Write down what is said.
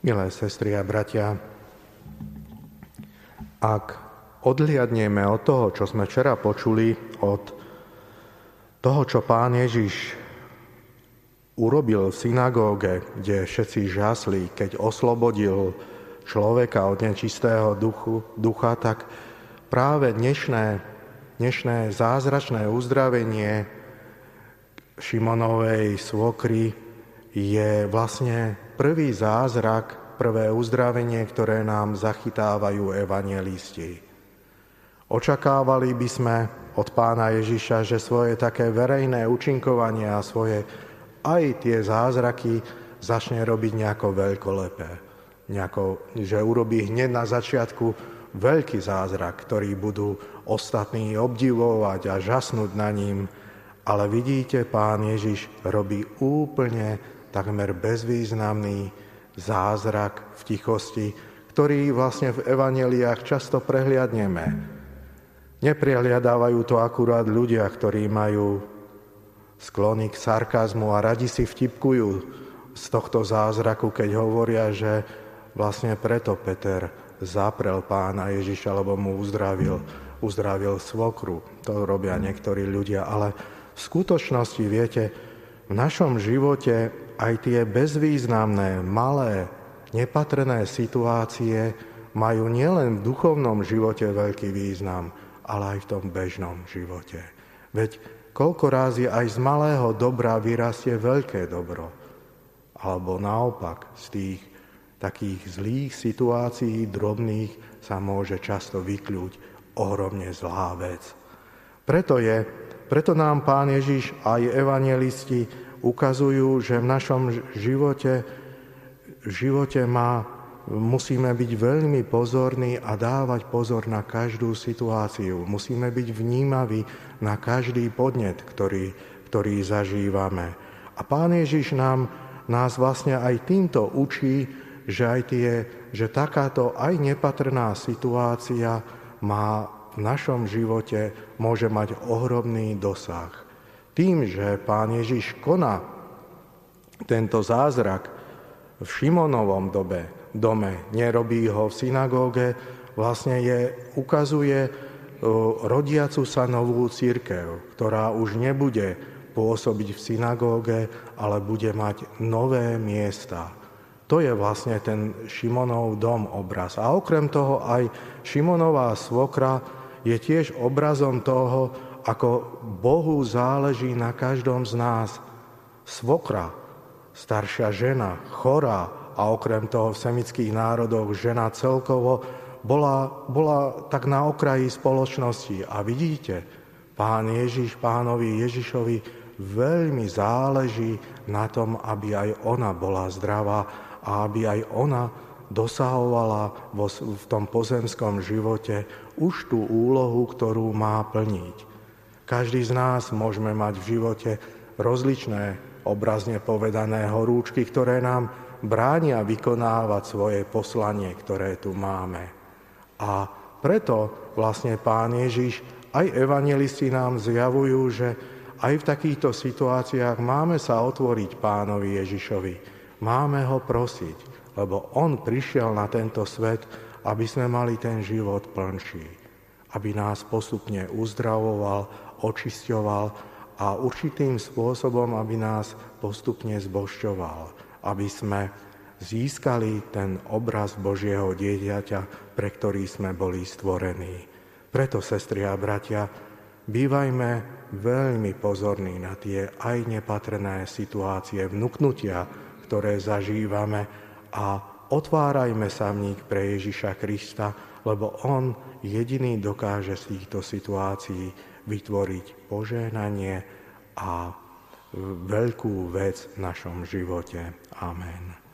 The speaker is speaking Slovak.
Milé sestry a bratia, ak odliadneme od toho, čo sme včera počuli, od toho, čo pán Ježiš urobil v synagóge, kde všetci žasli, keď oslobodil človeka od nečistého duchu, ducha, tak práve dnešné, dnešné zázračné uzdravenie Šimonovej svokry je vlastne prvý zázrak, prvé uzdravenie, ktoré nám zachytávajú evangelisti. Očakávali by sme od pána Ježiša, že svoje také verejné učinkovanie a svoje aj tie zázraky začne robiť nejako veľkolepé. Nejako, že urobí hneď na začiatku veľký zázrak, ktorý budú ostatní obdivovať a žasnúť na ním. Ale vidíte, pán Ježiš robí úplne takmer bezvýznamný zázrak v tichosti, ktorý vlastne v evaneliách často prehliadneme. Neprehliadávajú to akurát ľudia, ktorí majú sklony k sarkazmu a radi si vtipkujú z tohto zázraku, keď hovoria, že vlastne preto Peter zaprel pána Ježiša, lebo mu uzdravil, uzdravil svokru. To robia niektorí ľudia, ale v skutočnosti, viete, v našom živote aj tie bezvýznamné, malé, nepatrné situácie majú nielen v duchovnom živote veľký význam, ale aj v tom bežnom živote. Veď Koľko rázy aj z malého dobra vyrastie veľké dobro. Alebo naopak, z tých takých zlých situácií, drobných, sa môže často vykľúť ohromne zlá vec. Preto, je, preto nám Pán Ježiš aj evangelisti ukazujú, že v našom živote, živote má, musíme byť veľmi pozorní a dávať pozor na každú situáciu. Musíme byť vnímaví na každý podnet, ktorý, ktorý zažívame. A Pán Ježiš nám, nás vlastne aj týmto učí, že, aj tie, že takáto aj nepatrná situácia má v našom živote môže mať ohromný dosah. Tým, že Pán Ježiš koná tento zázrak v Šimonovom dobe, dome, nerobí ho v synagóge, vlastne je, ukazuje, rodiacu sa novú církev, ktorá už nebude pôsobiť v synagóge, ale bude mať nové miesta. To je vlastne ten Šimonov dom obraz. A okrem toho aj Šimonová svokra je tiež obrazom toho, ako Bohu záleží na každom z nás. Svokra, staršia žena, chorá a okrem toho v semických národoch žena celkovo bola, bola tak na okraji spoločnosti. A vidíte, pán Ježiš, pánovi Ježišovi veľmi záleží na tom, aby aj ona bola zdravá a aby aj ona dosahovala vo, v tom pozemskom živote už tú úlohu, ktorú má plniť. Každý z nás môžeme mať v živote rozličné, obrazne povedané horúčky, ktoré nám bránia vykonávať svoje poslanie, ktoré tu máme. A preto vlastne pán Ježiš aj evangelisti nám zjavujú, že aj v takýchto situáciách máme sa otvoriť pánovi Ježišovi. Máme ho prosiť, lebo on prišiel na tento svet, aby sme mali ten život plnší. Aby nás postupne uzdravoval, očisťoval a určitým spôsobom, aby nás postupne zbošťoval. Aby sme získali ten obraz Božieho dieťaťa, pre ktorý sme boli stvorení. Preto, sestri a bratia, bývajme veľmi pozorní na tie aj nepatrné situácie vnúknutia, ktoré zažívame a otvárajme sa v pre Ježiša Krista, lebo On jediný dokáže z týchto situácií vytvoriť požehnanie a veľkú vec v našom živote. Amen.